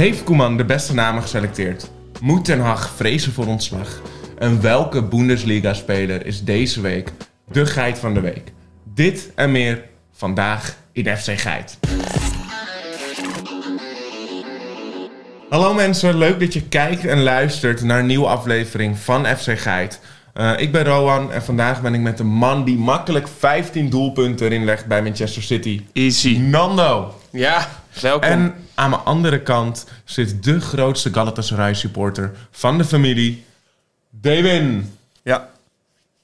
Heeft Koeman de beste namen geselecteerd? Moet Ten Hag vrezen voor ontslag? En welke Bundesliga-speler is deze week de geit van de week? Dit en meer vandaag in FC Geit. Hallo mensen, leuk dat je kijkt en luistert naar een nieuwe aflevering van FC Geit. Uh, ik ben Rowan en vandaag ben ik met de man die makkelijk 15 doelpunten erin legt bij Manchester City. Easy. Nando. Ja, welkom. En aan mijn andere kant zit de grootste Galatasaray supporter van de familie, Dewin. Ja.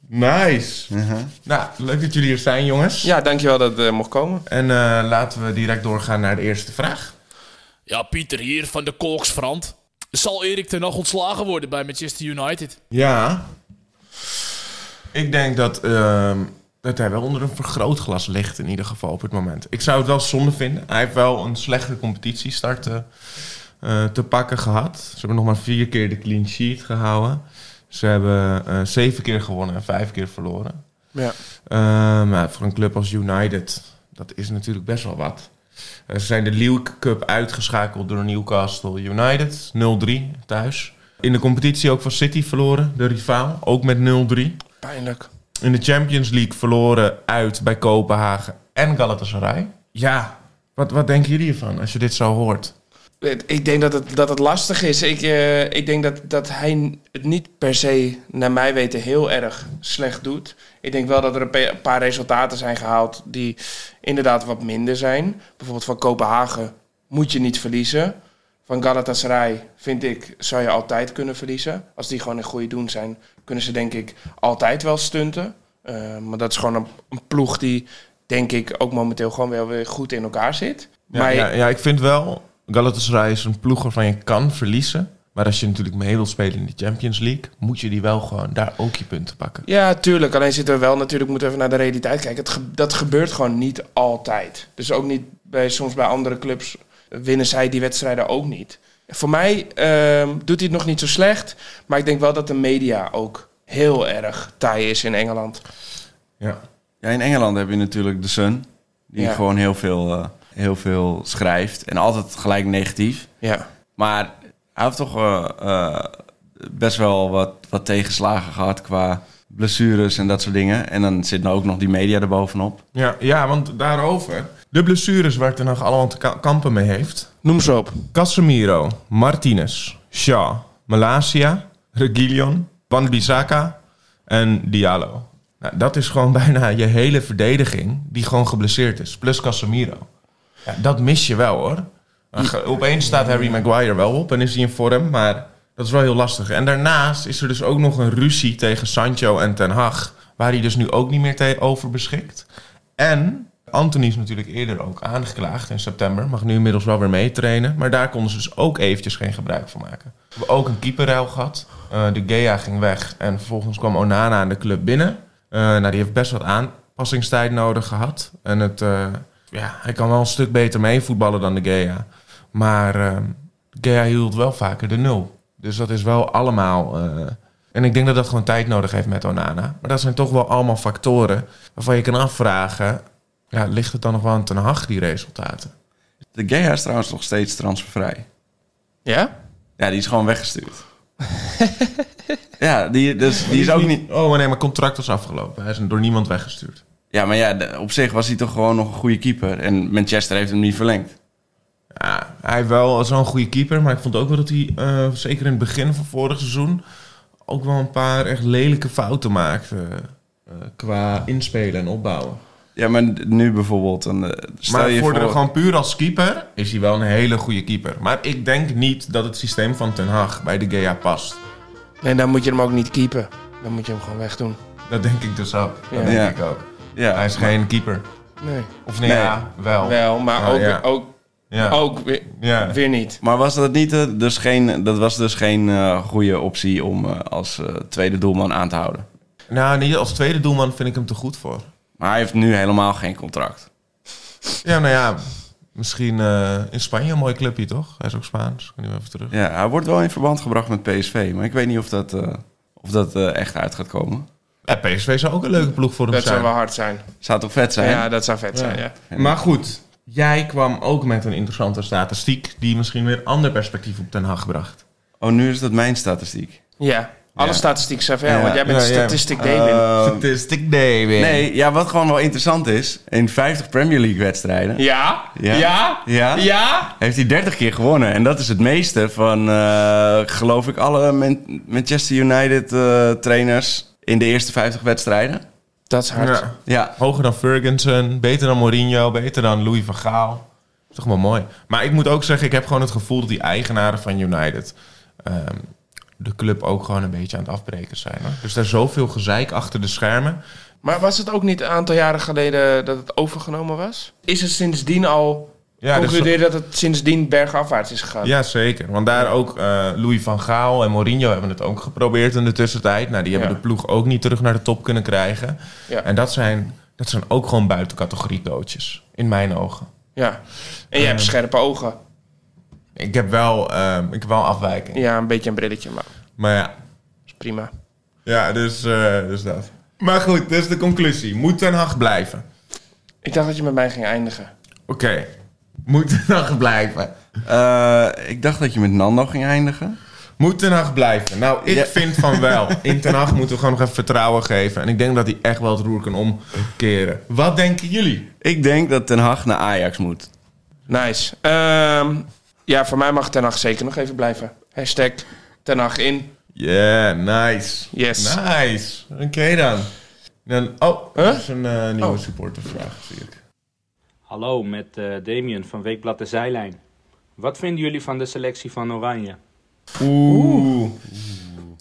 Nice. Nou, leuk dat jullie hier zijn, jongens. Ja, dankjewel dat het mocht komen. En uh, laten we direct doorgaan naar de eerste vraag. Ja, Pieter hier van de Kolksfront. Zal Erik ten nog ontslagen worden bij Manchester United? Ja. Ik denk dat, uh, dat hij wel onder een vergrootglas ligt in ieder geval op het moment. Ik zou het wel zonde vinden. Hij heeft wel een slechte competitiestart te, uh, te pakken gehad. Ze hebben nog maar vier keer de clean sheet gehouden. Ze hebben uh, zeven keer gewonnen en vijf keer verloren. Ja. maar voor een club als United, dat is natuurlijk best wel wat. Uh, ze zijn de League Cup uitgeschakeld door Newcastle United. 0-3 thuis. In de competitie ook van City verloren, de rivaal. Ook met 0-3. Pijnlijk. In de Champions League verloren uit bij Kopenhagen en Galatasaray. Ja, wat, wat denken jullie ervan als je dit zo hoort? Ik denk dat het, dat het lastig is. Ik, uh, ik denk dat, dat hij het niet per se, naar mij weten, heel erg slecht doet. Ik denk wel dat er een paar resultaten zijn gehaald die inderdaad wat minder zijn. Bijvoorbeeld van Kopenhagen moet je niet verliezen. Van Galatasaray vind ik, zou je altijd kunnen verliezen. Als die gewoon in goede doen zijn, kunnen ze denk ik altijd wel stunten. Uh, maar dat is gewoon een, een, ploeg die, denk ik, ook momenteel gewoon wel weer goed in elkaar zit. Ja, maar ja, ja, ik vind wel, Galatasaray is een ploeg waarvan je kan verliezen. Maar als je natuurlijk mee wil spelen in de Champions League, moet je die wel gewoon daar ook je punten pakken. Ja, tuurlijk. Alleen zitten we wel natuurlijk, moeten we even naar de realiteit kijken. Het ge dat gebeurt gewoon niet altijd. Dus ook niet bij, soms bij andere clubs winnen zij die wedstrijden ook niet. Voor mij uh, doet hij het nog niet zo slecht. Maar ik denk wel dat de media ook heel erg taai is in Engeland. Ja. Ja, in Engeland heb je natuurlijk de Sun. Die Ja. gewoon heel veel, eh, heel veel schrijft. En altijd gelijk negatief. Ja. Maar hij heeft toch eh, eh, best wel wat, wat tegenslagen gehad qua blessures en dat soort dingen. En dan zit nou ook nog die media erbovenop. Ja, ja, want daarover. De blessures waar Ten Hag allemaal te ka- kampen mee heeft. Noem ze op. Casemiro, Martinez, Shaw, Malasia, Reguilon, Van Bissaka en Diallo. Nou, dat is gewoon bijna je hele verdediging die gewoon geblesseerd is. Plus Casemiro. Ja, dat mis je wel hoor. Opeens staat Harry Maguire wel op en is hij in vorm, maar dat is wel heel lastig. En daarnaast is er dus ook nog een ruzie tegen Sancho en Ten Hag, waar hij dus nu ook niet meer over beschikt. En Anthony is natuurlijk eerder ook aangeklaagd in september. Mag nu inmiddels wel weer meetrainen. Maar daar konden ze dus ook eventjes geen gebruik van maken. We hebben ook een keeperruil gehad. Eh, de Gea ging weg. En vervolgens kwam Onana aan de club binnen. Eh, nou, die heeft best wat aanpassingstijd nodig gehad. En het, eh, ja, hij kan wel een stuk beter meevoetballen dan de Gea. Maar eh, Gea hield wel vaker de nul. Dus dat is wel allemaal... en ik denk dat dat gewoon tijd nodig heeft met Onana. Maar dat zijn toch wel allemaal factoren waarvan je kan afvragen... Ja, ligt het dan nog wel aan Ten Hag, die resultaten? De Gea is trouwens nog steeds transfervrij. Ja? Ja, die is gewoon weggestuurd. ja, die, dus, die is ook niet... Oh, nee, mijn contract was afgelopen. Hij is door niemand weggestuurd. Ja, maar ja, op zich was hij toch gewoon nog een goede keeper. En Manchester heeft hem niet verlengd. Ja, hij wel zo'n goede keeper. Maar ik vond ook wel dat hij, eh, zeker in het begin van vorig seizoen... ook wel een paar echt lelijke fouten maakte. eh, qua inspelen en opbouwen. Ja, maar nu bijvoorbeeld... Dan, eh, stel Maar je voor, gewoon puur als keeper is hij wel een hele goede keeper. Maar ik denk niet dat het systeem van Ten Hag bij de Gea past. Nee, dan moet je hem ook niet keepen. Dan moet je hem gewoon wegdoen. Dat denk ik dus ook. Dat Ja. denk Ja. ik ook. Ja, Hij is geen keeper. Nee. Of nee, Nee. ja, wel. Wel, maar Ja, ook, ja. ook, Ja. ook weer, Ja. weer niet. Maar was dat niet, eh, dus geen, dat was dus geen eh, goede optie om eh, als tweede doelman aan te houden? Nou, niet als tweede doelman vind ik hem te goed voor. Maar hij heeft nu helemaal geen contract. Ja, nou ja, misschien eh, in Spanje een mooi clubje, toch? Hij is ook Spaans. Kan nu even terug. Ja, hij wordt wel in verband gebracht met PSV. Maar ik weet niet of dat, eh, of dat eh, echt uit gaat komen. Ja, PSV zou ook een leuke ploeg voor hem Dat zou zijn. wel hard zijn. Zou toch vet zijn? Ja, dat zou vet zijn, ja. Maar goed, jij kwam ook met een interessante statistiek... die misschien weer ander perspectief op Den Haag bracht. Oh, nu is dat mijn statistiek. Ja, alle Ja. statistiek Ja. want jij bent Ja, ja. statistic David. Eh, Statistic David. nee, ja, wat gewoon wel interessant is. In 50 Premier League wedstrijden ja? Ja. Ja? Ja. Ja? heeft hij 30 keer gewonnen. En dat is het meeste van, eh, geloof ik, alle Man- Manchester United eh, trainers in de eerste 50 wedstrijden. Dat is hard. Ja. Ja, Hoger dan Ferguson, beter dan Mourinho, beter dan Louis van Gaal. Toch wel mooi. Maar ik moet ook zeggen, ik heb gewoon het gevoel dat die eigenaren van United... ehm, de club ook gewoon een beetje aan het afbreken zijn. Hoor. Dus daar is zoveel gezeik achter de schermen. Maar was het ook niet een aantal jaren geleden dat het overgenomen was? Is het sindsdien al Ja, dus- concludeer dat het sindsdien bergafwaarts is gegaan? ja, zeker. Want daar ook eh, Louis van Gaal en Mourinho hebben het ook geprobeerd in de tussentijd. Nou, die hebben Ja. de ploeg ook niet terug naar de top kunnen krijgen. Ja. En dat zijn, dat zijn ook gewoon buiten categorie coaches, in mijn ogen. Ja. En jij hebt Eh. scherpe ogen. Ik heb wel, ehm, ik heb wel een afwijking. Ja, een beetje een brilletje, maar Maar ja, is prima. Ja, dus, eh, dus dat. Maar goed, dus de conclusie. Moet Ten Hag blijven? Ik dacht dat je met mij ging eindigen. Oké. Moet Ten Hag blijven? Eh, ik dacht dat je met Nando ging eindigen. Moet Ten Hag blijven? Nou, ik Ja. vind van wel. In Ten Hag moeten we gewoon nog even vertrouwen geven. En ik denk dat hij echt wel het roer kan omkeren. Wat denken jullie? Ik denk dat Ten Hag naar Ajax moet. Nice. Ehm, ja, voor mij mag Ten Hag zeker nog even blijven. Hashtag Ten Hag in. Yeah, nice. Yes. Nice. Oké dan. dan. Oh, Huh? dat is een eh, nieuwe Oh. supportervraag, zie ik. Hallo, met eh Damien van Weekblad De Zijlijn. Wat vinden jullie van de selectie van Oranje? Oeh.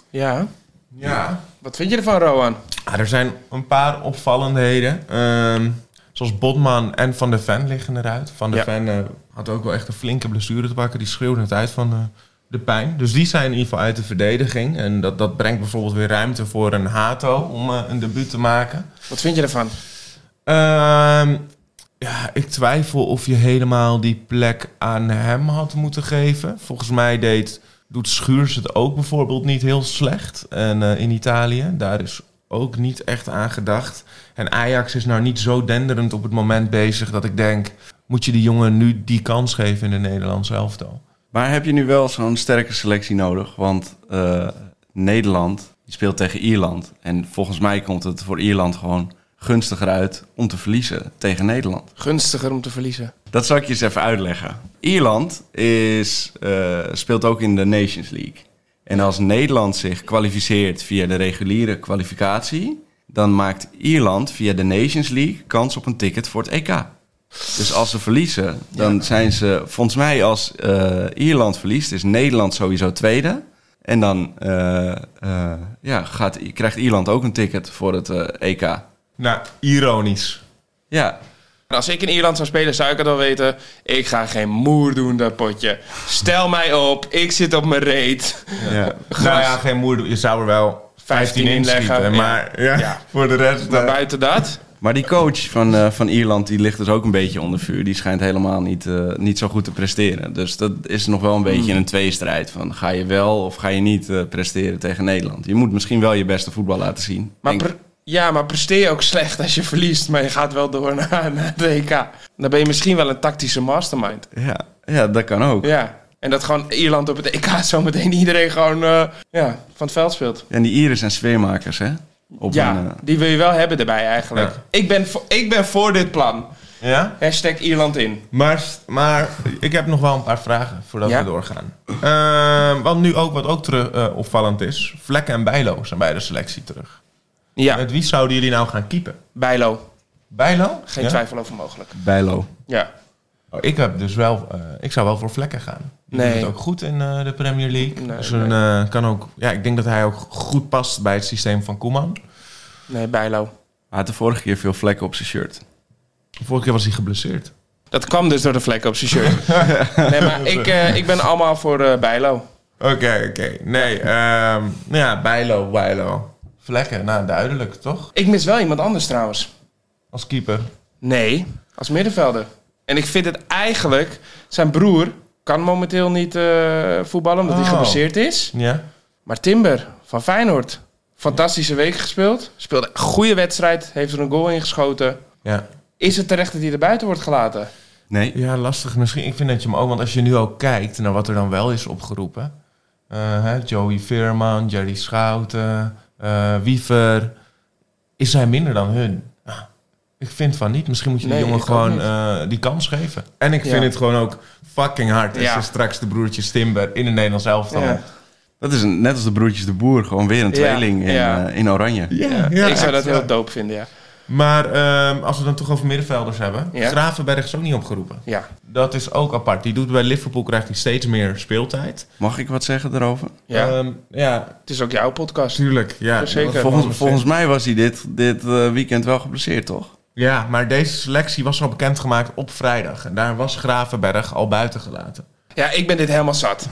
Ja. Ja. Wat vind je ervan, Rowan? Ah, er zijn een paar opvallendheden. Ehm, zoals Botman en Van der Ven liggen eruit. Van der Ja. Ven eh, had ook wel echt een flinke blessure te pakken. Die schreeuwde het uit van eh, de pijn. Dus die zijn in ieder geval uit de verdediging. En dat, dat brengt bijvoorbeeld weer ruimte voor een Hato om eh, een debuut te maken. Wat vind je ervan? Ehm, ja, ik twijfel of je helemaal die plek aan hem had moeten geven. Volgens mij deed, doet Schuurs het ook bijvoorbeeld niet heel slecht. En in Italië, daar is ook niet echt aan gedacht. En Ajax is nou niet zo denderend op het moment bezig dat ik denk... moet je die jongen nu die kans geven in de Nederlandse elftal? Maar heb je nu wel zo'n sterke selectie nodig? Want eh, Nederland die speelt tegen Ierland. En volgens mij komt het voor Ierland gewoon gunstiger uit om te verliezen tegen Nederland. Gunstiger om te verliezen. Dat zal ik je eens even uitleggen. Ierland is, eh, speelt ook in de Nations League. En als Nederland zich kwalificeert via de reguliere kwalificatie, dan maakt Ierland via de Nations League kans op een ticket voor het EK. Dus als ze verliezen, dan zijn ze, volgens mij, als eh, Ierland verliest, is Nederland sowieso tweede. En dan eh, eh, ja, gaat, krijgt Ierland ook een ticket voor het EK. Nou, ironisch. Ja, Als ik in Ierland zou spelen, zou ik het al weten. Ik ga geen moer doen, dat potje. Stel mij op, ik zit op mijn reet. ja. Nou ja, geen moer. Je zou er wel 15 15 in inleggen. Maar ja, Ja. voor de rest... Maar eh, buiten dat... Maar die coach van, eh, van Ierland die ligt dus ook een beetje onder vuur. Die schijnt helemaal niet, eh, niet zo goed te presteren. Dus dat is nog wel een beetje Hmm. een tweestrijd. Van ga je wel of ga je niet eh, presteren tegen Nederland? Je moet misschien wel je beste voetbal laten zien. Maar ja, maar presteer je ook slecht als je verliest, maar je gaat wel door naar, naar de EK. Dan ben je misschien wel een tactische mastermind. ja, ja, dat kan ook. Ja. En dat gewoon Ierland op het EK zometeen iedereen gewoon eh, ja, van het veld speelt. En die Ieren zijn sfeermakers, hè? Op ja, een, eh, die wil je wel hebben erbij eigenlijk. Ja. Ik, ben voor, ik ben voor dit plan. ja? Hashtag Ierland in. Maar, maar ik heb nog wel een paar vragen voordat Ja? we doorgaan. Ehm, want nu ook wat ook terug, eh, opvallend is. Vlekken en Bijlo zijn bij de selectie terug. Ja, Met wie zouden jullie nou gaan keepen? Bijlo. Bijlo? Geen Ja? twijfel over mogelijk. Bijlo. Ja. Oh, ik heb dus wel... eh, ik zou wel voor Vlekken gaan. Die Nee. doet het ook goed in eh, de Premier League. Nee, dus een, eh, kan ook, ja, ik denk dat hij ook goed past bij het systeem van Koeman. Nee, Bijlo. Hij had de vorige keer veel vlekken op zijn shirt. De vorige keer was hij geblesseerd. Dat kwam dus door de vlek op zijn shirt. nee, maar ik, eh, ik ben allemaal voor eh Bijlo. Oké, oké. Nee, ehm, nou ja, Bijlo, Bijlo. Vlekken, nou duidelijk, toch? Ik mis wel iemand anders trouwens. Als keeper. Nee, als middenvelder. En ik vind het eigenlijk... Zijn broer kan momenteel niet eh, voetballen omdat hij Oh. geblesseerd is. Ja? Maar Timber van Feyenoord. Fantastische week gespeeld. Speelde een goede wedstrijd. Heeft er een goal in geschoten. Ja. Is het terecht dat hij er buiten wordt gelaten? Nee? Ja, lastig misschien. Ik vind dat je hem ook, want als je nu ook kijkt naar wat er dan wel is opgeroepen. eh, hè, Joey Veerman, Jerry Schouten, eh, Wiever. Is hij minder dan hun? Nou, ik vind van niet. Misschien moet je Nee, die jongen gewoon eh, die kans geven. En ik Ja. vind het gewoon ook fucking hard. Als Ja. je straks de broertjes Timber in het Nederlands elftal Ja. Dat is een, net als de broertjes de Boer, gewoon weer een Ja, tweeling in, ja. eh, in oranje. Ja, ik zou dat heel dope vinden, ja. Maar ehm, als we dan toch over middenvelders hebben. Ja. Gravenberg is ook niet opgeroepen. Ja, Dat is ook apart. Die doet bij Liverpool krijgt hij steeds meer speeltijd. Mag ik wat zeggen daarover? ja. Ehm, ja het is ook jouw podcast. tuurlijk. Ja, Zeker. Volgens, volgens mij was hij dit, dit eh, weekend wel geblesseerd, toch? Ja, maar deze selectie was al bekendgemaakt op vrijdag. En daar was Gravenberg al buiten gelaten. Ja, ik ben dit helemaal zat.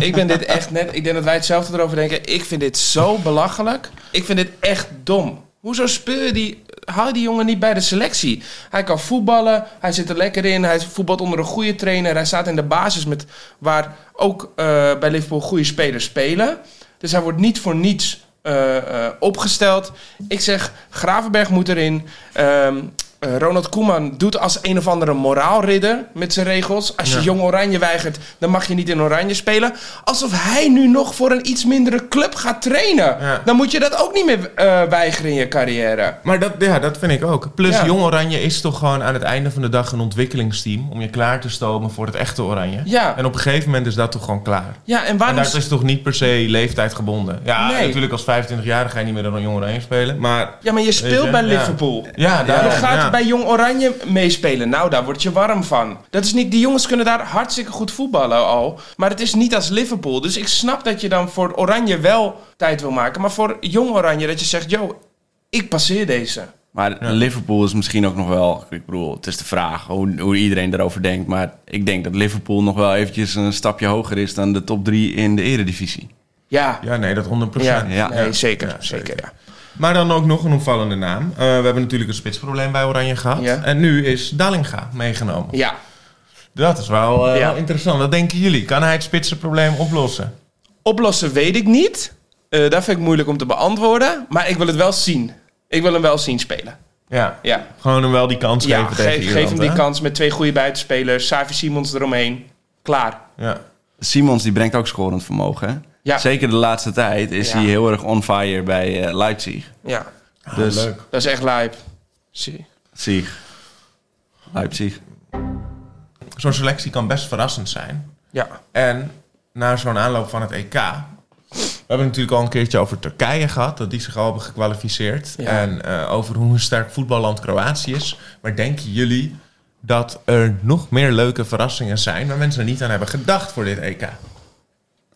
ik ben dit echt net... Ik denk dat wij hetzelfde erover denken. Ik vind dit zo belachelijk. Ik vind dit echt dom. Hoezo speel je die... Hou die jongen niet bij de selectie. Hij kan voetballen. Hij zit er lekker in. Hij voetbalt onder een goede trainer. Hij staat in de basis met... Waar ook eh, bij Liverpool goede spelers spelen. Dus hij wordt niet voor niets eh, eh, opgesteld. Ik zeg, Gravenberg moet erin. Ehm, eh, Ronald Koeman doet als een of andere moraalridder met zijn regels. Als je Ja. jong oranje weigert, dan mag je niet in oranje spelen. Alsof hij nu nog voor een iets mindere club gaat trainen. Ja. Dan moet je dat ook niet meer eh, weigeren in je carrière. Maar dat, ja, dat vind ik ook. Plus, Ja. Jong Oranje is toch gewoon aan het einde van de dag een ontwikkelingsteam... om je klaar te stomen voor het echte Oranje. Ja. En op een gegeven moment is dat toch gewoon klaar. Ja, en dat is toch niet per se leeftijd gebonden. Ja, Nee. natuurlijk als 25-jarige ga je niet meer dan een Jong Oranje spelen. Maar Ja, maar je speelt je, bij. Liverpool. ja, daar, je gaat bij Jong Oranje meespelen. Nou, daar word je warm van. Dat is niet, die jongens kunnen daar hartstikke goed voetballen al. Maar het is niet als Liverpool. Dus ik snap dat je dan voor Oranje wel tijd wil maken. Maar voor Jong Oranje dat je zegt... Yo, ik passeer deze. Maar Liverpool is misschien ook nog wel... Ik bedoel, het is de vraag hoe, hoe iedereen erover denkt. Maar ik denk dat Liverpool nog wel eventjes een stapje hoger is... dan de top drie in de eredivisie. Ja, Ja, nee, dat 100%. ja, Ja. nee, zeker. Ja, zeker, ja. Maar dan ook nog een opvallende naam. Eh, we hebben natuurlijk een spitsprobleem bij Oranje gehad. Ja. En nu is Dallinga meegenomen. Ja, Dat is wel, eh, Ja. wel interessant. Wat denken jullie? Kan hij het spitsenprobleem oplossen? oplossen weet ik niet. Eh dat vind ik moeilijk om te beantwoorden. Maar ik wil het wel zien. Ik wil hem wel zien spelen. Ja, Ja, gewoon hem wel die kans ja geven tegen geef, Ierland, geef hem die kans met twee goede buitenspelers. Savi Simons eromheen. Klaar. Ja. Simons die brengt ook scorend vermogen. Hè? Ja. Zeker de laatste tijd is Ja. hij heel erg on fire bij eh, Leipzig. Ja, Dus Ah, leuk. dat is echt. Zie. Zich. Leipzig. Zo'n selectie kan best verrassend zijn. Ja. En na zo'n aanloop van het EK... We hebben natuurlijk al een keertje over Turkije gehad. Dat die zich al hebben gekwalificeerd. Ja. En eh, over hoe een sterk voetballand Kroatië is. Maar denken jullie dat er nog meer leuke verrassingen zijn... waar mensen er niet aan hebben gedacht voor dit EK?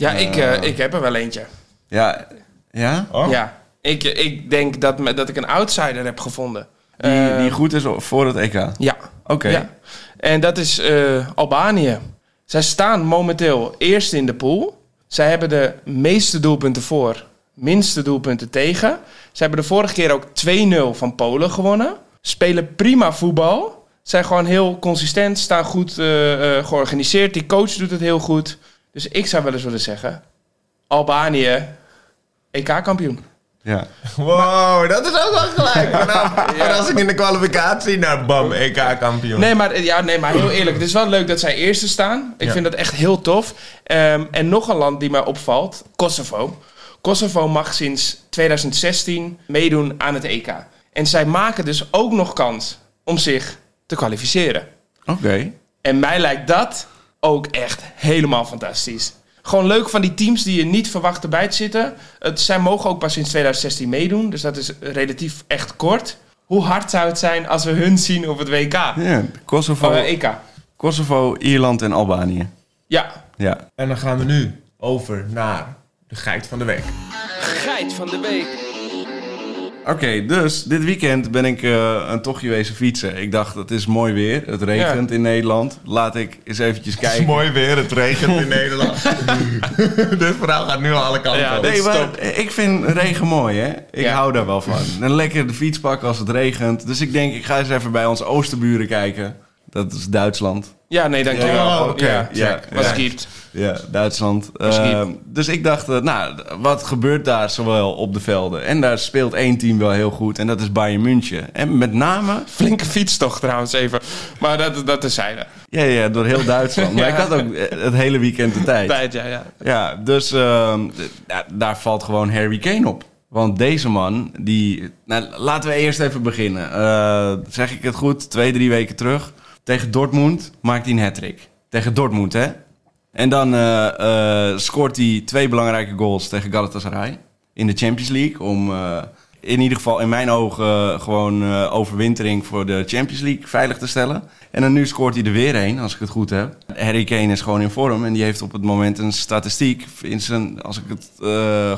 Ja, ik, eh, ik heb er wel eentje. Ja, ja? Oh? Ja. Ik, ik denk dat, me- dat ik een outsider heb gevonden. Die, Eh, die goed is voor het EK. Ja. Oké. Ja. En dat is eh, Albanië. Zij staan momenteel eerst in de pool. Zij hebben de meeste doelpunten voor, minste doelpunten tegen. Zij hebben de vorige keer ook 2-0 van Polen gewonnen. Spelen prima voetbal. Zijn gewoon heel consistent, staan goed eh, eh, georganiseerd. Die coach doet het heel goed. Dus ik zou wel eens willen zeggen: Albanië, EK-kampioen. Ja. Wow, dat is ook wel gelijk. Vanaf verrassing in de kwalificatie naar bam, EK-kampioen. Nee maar, ja, nee, maar heel eerlijk. Het is wel leuk dat zij eerste staan. Ik Ja. vind dat echt heel tof. Ehm, en nog een land die mij opvalt. Kosovo. Kosovo mag sinds 2016 meedoen aan het EK. En zij maken dus ook nog kans om zich te kwalificeren. Oké. En mij lijkt dat ook echt helemaal fantastisch. Gewoon leuk van die teams die je niet verwacht erbij te zitten. Het, zij mogen ook pas sinds 2016 meedoen. Dus dat is relatief echt kort. Hoe hard zou het zijn als we hun zien op het WK? Ja, Kosovo, Oh, EK. Kosovo, Ierland en Albanië. Ja. Ja. En dan gaan we nu over naar de geit van de week. Geit van de week. Oké, dus dit weekend ben ik eh, een tochtje wezen fietsen. Ik dacht, het is mooi weer. Het regent in Nederland. Laat ik eens eventjes Het is kijken. mooi weer, het regent in Nederland. Dit verhaal gaat nu al alle kanten Ja, op. Nee, maar ik vind regen mooi, hè? Ik Ja. hou daar wel van. En lekker de fiets pakken als het regent. Dus ik denk, ik ga eens even bij onze oosterburen kijken. Dat is Duitsland. Ja, nee, dankjewel. Ja, oké. Ja, was ja. Ja, Duitsland. Was lief. Eh, dus ik dacht, eh, nou, wat gebeurt daar zowel op de velden? En daar speelt één team wel heel goed. En dat is Bayern München. En met name, Flinke fietstocht trouwens even. Maar dat, dat terzijde. Ja, ja, door heel Duitsland. Maar ik had ook eh, het hele weekend de tijd. Tijd, ja, ja. Ja, dus ehm, daar valt gewoon Harry Kane op. Want deze man, die... Nou, laten we eerst even beginnen. Eh, zeg ik het goed? Twee, drie weken terug. Tegen Dortmund maakt hij een hat-trick. Tegen Dortmund, hè? En dan eh, eh, scoort hij twee belangrijke goals tegen Galatasaray. In de Champions League. Om eh, in ieder geval in mijn ogen gewoon overwintering voor de Champions League veilig te stellen. En dan nu scoort hij er weer een, als ik het goed heb. Harry Kane is gewoon in vorm en die heeft op het moment een statistiek. In zijn, als ik het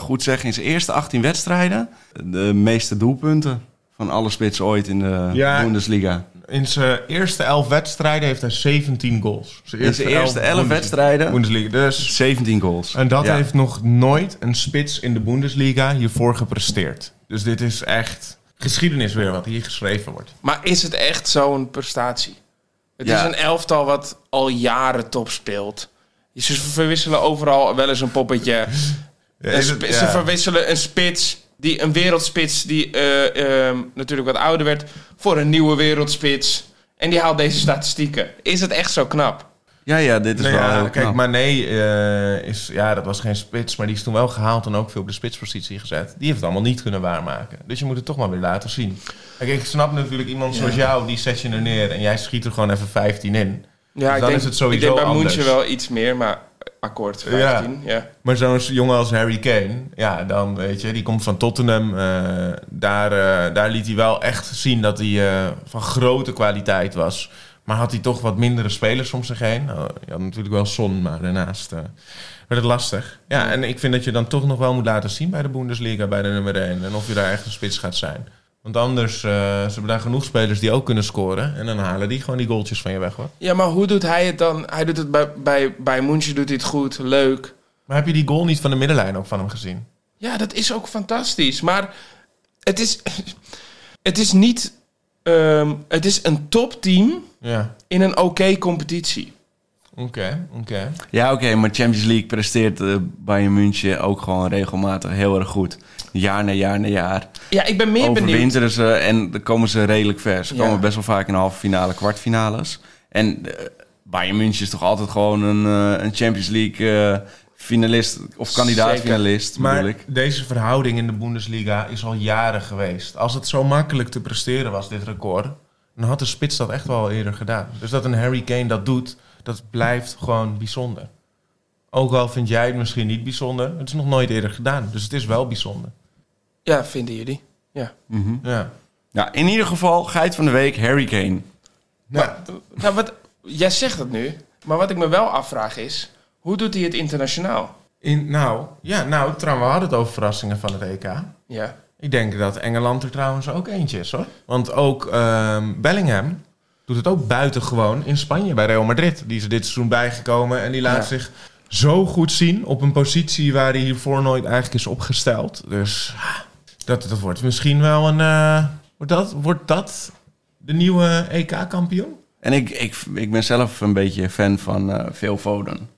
goed zeg, in zijn eerste 18 wedstrijden de meeste doelpunten van alle spitsen ooit in de Ja. Bundesliga. In zijn eerste elf wedstrijden heeft hij 17 goals. In zijn eerste 11 Bundes- wedstrijden Bundesliga. Dus, 17 goals. en dat Ja. heeft nog nooit een spits in de Bundesliga hiervoor gepresteerd. Dus dit is echt geschiedenis weer wat hier geschreven wordt. Maar is het echt zo'n prestatie? Het Ja. is een elftal wat al jaren top speelt. Ze verwisselen overal wel eens een poppetje. Ja, het- Ze verwisselen een spits, die, een wereldspits die eh, ehm, natuurlijk wat ouder werd, voor een nieuwe wereldspits. En die haalt deze statistieken. Is het echt zo knap? Ja, ja, dit is Nou wel ja, heel kijk, knap. maar nee, eh, is, ja, dat was geen spits, maar die is toen wel gehaald en ook veel op de spitspositie gezet. Die heeft het allemaal niet kunnen waarmaken. Dus je moet het toch maar weer laten zien. Kijk, ik snap natuurlijk iemand zoals jou, die zet je er neer en jij schiet er gewoon even 15 in. Ja, Dus dan is het sowieso ik denk bij. München wel iets meer, maar akkoord 15. Ja. Maar zo'n jongen als Harry Kane, ja, dan weet je, die komt van Tottenham. eh, daar, eh, daar liet hij wel echt zien dat hij eh, van grote kwaliteit was. Maar had hij toch wat mindere spelers om zich heen. Nou, je had natuurlijk wel Son, maar daarnaast werd het lastig. Ja, en ik vind dat je dan toch nog wel moet laten zien bij de Bundesliga, bij de nummer 1. En of je daar echt een spits gaat zijn. Want anders, eh, ze hebben daar genoeg spelers die ook kunnen scoren. En dan halen die gewoon die goaltjes van je weg, hoor. ja, maar hoe doet hij het dan? Hij doet het bij, bij, bij München doet hij het goed, leuk. Maar heb je die goal niet van de middenlijn ook van hem gezien? Ja, dat is ook fantastisch. Maar het is, het is niet... ehm, het is een topteam Ja, in een oké competitie. Oké, oké. Ja, oké, maar Champions League presteert eh, Bayern München ook gewoon regelmatig heel erg goed. Jaar na jaar na jaar. Ja, ik ben meer benieuwd. Overwinteren ze en dan komen ze redelijk ver. Ze Ja. komen best wel vaak in de halve finale, kwartfinales. En eh, Bayern München is toch altijd gewoon een, eh, een Champions League finalist of kandidaat-finalist, Maar ik. deze verhouding in de Bundesliga is al jaren geweest. Als het zo makkelijk te presteren was, dit record, dan had de spits dat echt wel eerder gedaan. Dus dat een Harry Kane dat doet, dat blijft gewoon bijzonder. Ook al vind jij het misschien niet bijzonder, het is nog nooit eerder gedaan. Dus het is wel bijzonder. Ja, vinden jullie? Ja. Mhm. Ja. Ja, in ieder geval, geit van de week, Harry Kane. Nou, Nou, wat, jij zegt het nu, maar wat ik me wel afvraag is... Hoe doet hij het internationaal? in, nou, ja, nou, trouwens, we hadden het over verrassingen van het EK. Ja. Ik denk dat Engeland er trouwens ook eentje is, hoor. Want ook ehm, Bellingham doet het ook buitengewoon in Spanje bij Real Madrid. Die is er dit seizoen bijgekomen en die laat Ja. zich zo goed zien op een positie waar hij hiervoor nooit eigenlijk is opgesteld. Dus dat, dat wordt misschien wel een... eh, wordt, dat, wordt dat de nieuwe EK-kampioen? En ik, ik, ik ben zelf een beetje fan van eh Phil Foden.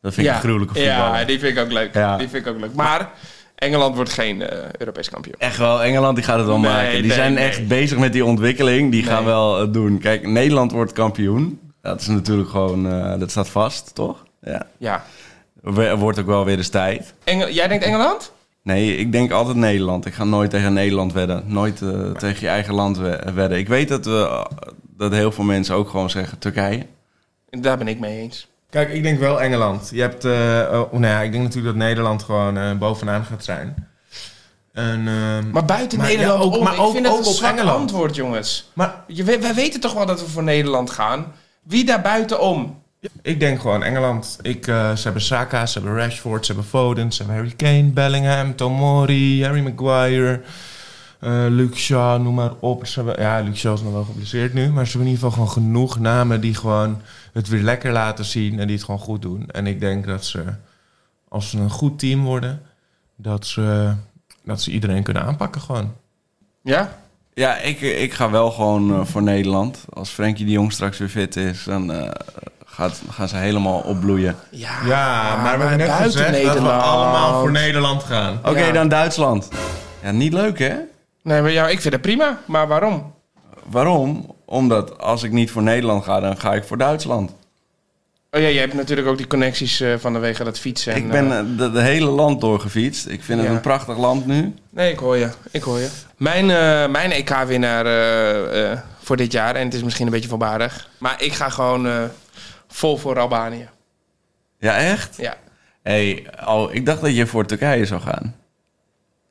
Dat vind ik ja. een gruwelijke voetballer. Ja, die vind ik ook leuk. Ja. Die vind ik ook leuk. Maar Engeland wordt geen eh, Europees kampioen. Echt wel, Engeland die gaat het wel Nee, maken. Die nee, zijn nee. echt bezig met die ontwikkeling. Die gaan wel het doen. Kijk, Nederland wordt kampioen. Dat is natuurlijk gewoon, eh, dat staat vast, toch? Ja. Ja. We- Wordt ook wel weer eens tijd. Engel jij denkt Engeland? Nee, ik denk altijd Nederland. Ik ga nooit tegen Nederland wedden. Nooit eh, tegen je eigen land we- wedden. Ik weet dat, we, dat heel veel mensen ook gewoon zeggen Turkije. Daar ben ik mee eens. Kijk, ik denk wel Engeland. Je hebt, eh, oh, nou ja, ik denk natuurlijk dat Nederland gewoon eh, bovenaan gaat zijn. En, ehm, Maar buiten Maar ja, Nederland ook- om, maar ik ook- vind dat ook een op zwak antwoord, jongens. maar Je, wij weten toch wel dat we voor Nederland gaan? Wie daar buiten om? Ik denk gewoon Engeland. Ik, eh, ze hebben Saka, ze hebben Rashford, ze hebben Foden, ze hebben Harry Kane, Bellingham, Tomori, Harry Maguire, eh Luke Shaw, noem maar op. Ze hebben, ja, Luke Shaw is nog wel geblesseerd nu, maar ze hebben in ieder geval gewoon genoeg namen die gewoon het weer lekker laten zien en die het gewoon goed doen. En ik denk dat ze, als ze een goed team worden, dat ze, dat ze iedereen kunnen aanpakken gewoon. Ja? Ja, ik, ik ga wel gewoon eh, voor Nederland. Als Frenkie de Jong straks weer fit is, dan eh, gaat, gaan ze helemaal opbloeien. Ja, Ja, maar we hebben net gezegd dat we allemaal voor Nederland gaan. Oké, Ja. dan Duitsland. Ja, niet leuk hè? Nee, maar ja, ik vind het prima. Maar waarom? Waarom? Omdat als ik niet voor Nederland ga, dan ga ik voor Duitsland. Oh ja, je hebt natuurlijk ook die connecties eh, van de wegen dat fietsen. Ik en, ben eh, eh, de, de hele land doorgefietst. Ik vind het een prachtig land nu. Nee, ik hoor je. Ik hoor je. Mijn, eh, mijn EK-winnaar eh, eh, voor dit jaar, en het is misschien een beetje voorbarig, maar ik ga gewoon eh, vol voor Albanië. Ja, echt? Ja. hey, oh, ik dacht dat je voor Turkije zou gaan.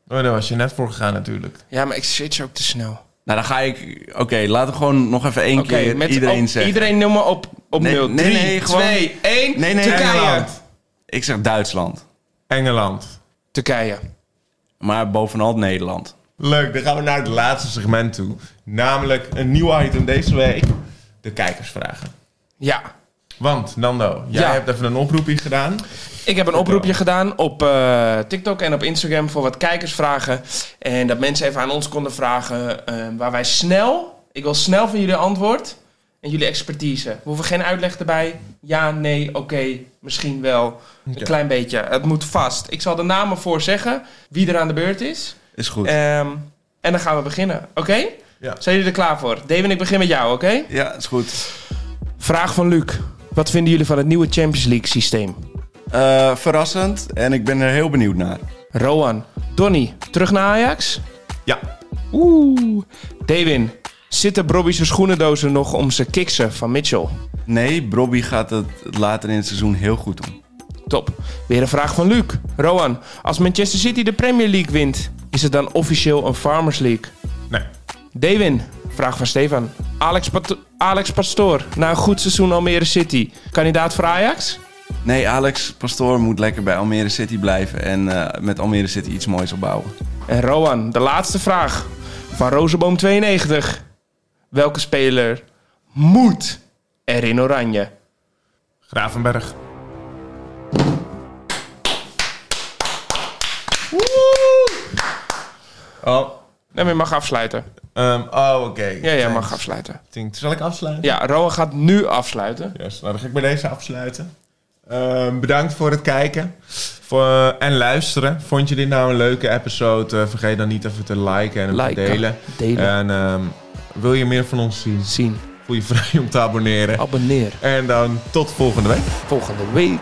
Oh, daar was je net voor gegaan natuurlijk. ja, maar ik switch ook te snel. Nou, dan ga ik... Oké, laten we gewoon nog even één Oké, keer met iedereen op- zeggen. Iedereen noem maar op, op Nee, nul. nee, Drie, nee, gewoon- twee, één. Nee, nee, Turkije. Engeland. Ik zeg Duitsland. Engeland. Turkije. Maar bovenal Nederland. Leuk, dan gaan we naar het laatste segment toe. Namelijk een nieuw item deze week. De kijkersvragen. Ja. Want, Nando, jij Ja. hebt even een oproepje gedaan. Ik heb een oproepje gedaan op eh, TikTok en op Instagram voor wat kijkersvragen. En dat mensen even aan ons konden vragen eh, waar wij snel, ik wil snel van jullie antwoord en jullie expertise. We hoeven geen uitleg erbij. Ja, nee, oké, misschien wel. Een klein beetje. Het moet vast. Ik zal de namen voor zeggen, wie er aan de beurt is. Is goed. Ehm, en dan gaan we beginnen, oké? Ja. Zijn jullie er klaar voor? David, ik begin met jou, oké? Ja, is goed. Vraag van Luc. Wat vinden jullie van het nieuwe Champions League systeem? Eh, verrassend en ik ben er heel benieuwd naar. Rowan. Donny, terug naar Ajax? Ja. Oeh. Dewin, zitten Bobby's schoenendozen nog om zijn kiksen van Mitchell? Nee, Bobby gaat het later in het seizoen heel goed doen. Top. Weer een vraag van Luc. Rowan, als Manchester City de Premier League wint, is het dan officieel een Farmers League? Nee. Dewin, vraag van Stefan. Alex, Pat- Alex Pastoor, na een goed seizoen Almere City, kandidaat voor Ajax? Nee, Alex Pastoor moet lekker bij Almere City blijven en eh, met Almere City iets moois opbouwen. En Rowan, de laatste vraag van Rozenboom 92. Welke speler moet er in oranje? Gravenberg. Oh, Nee, maar je mag afsluiten. Ehm, oh oké. Ja, ja, mag afsluiten. Zal ik afsluiten? Ja, Rowan gaat nu afsluiten. Yes, nou, dan ga ik bij deze afsluiten. Ehm, bedankt voor het kijken voor, en luisteren. Vond je dit nou een leuke episode? Eh, vergeet dan niet even te liken en te delen. delen. En ehm, wil je meer van ons zien? Zien. Voel je vrij om te abonneren. Abonneer. En dan tot volgende week. Volgende week.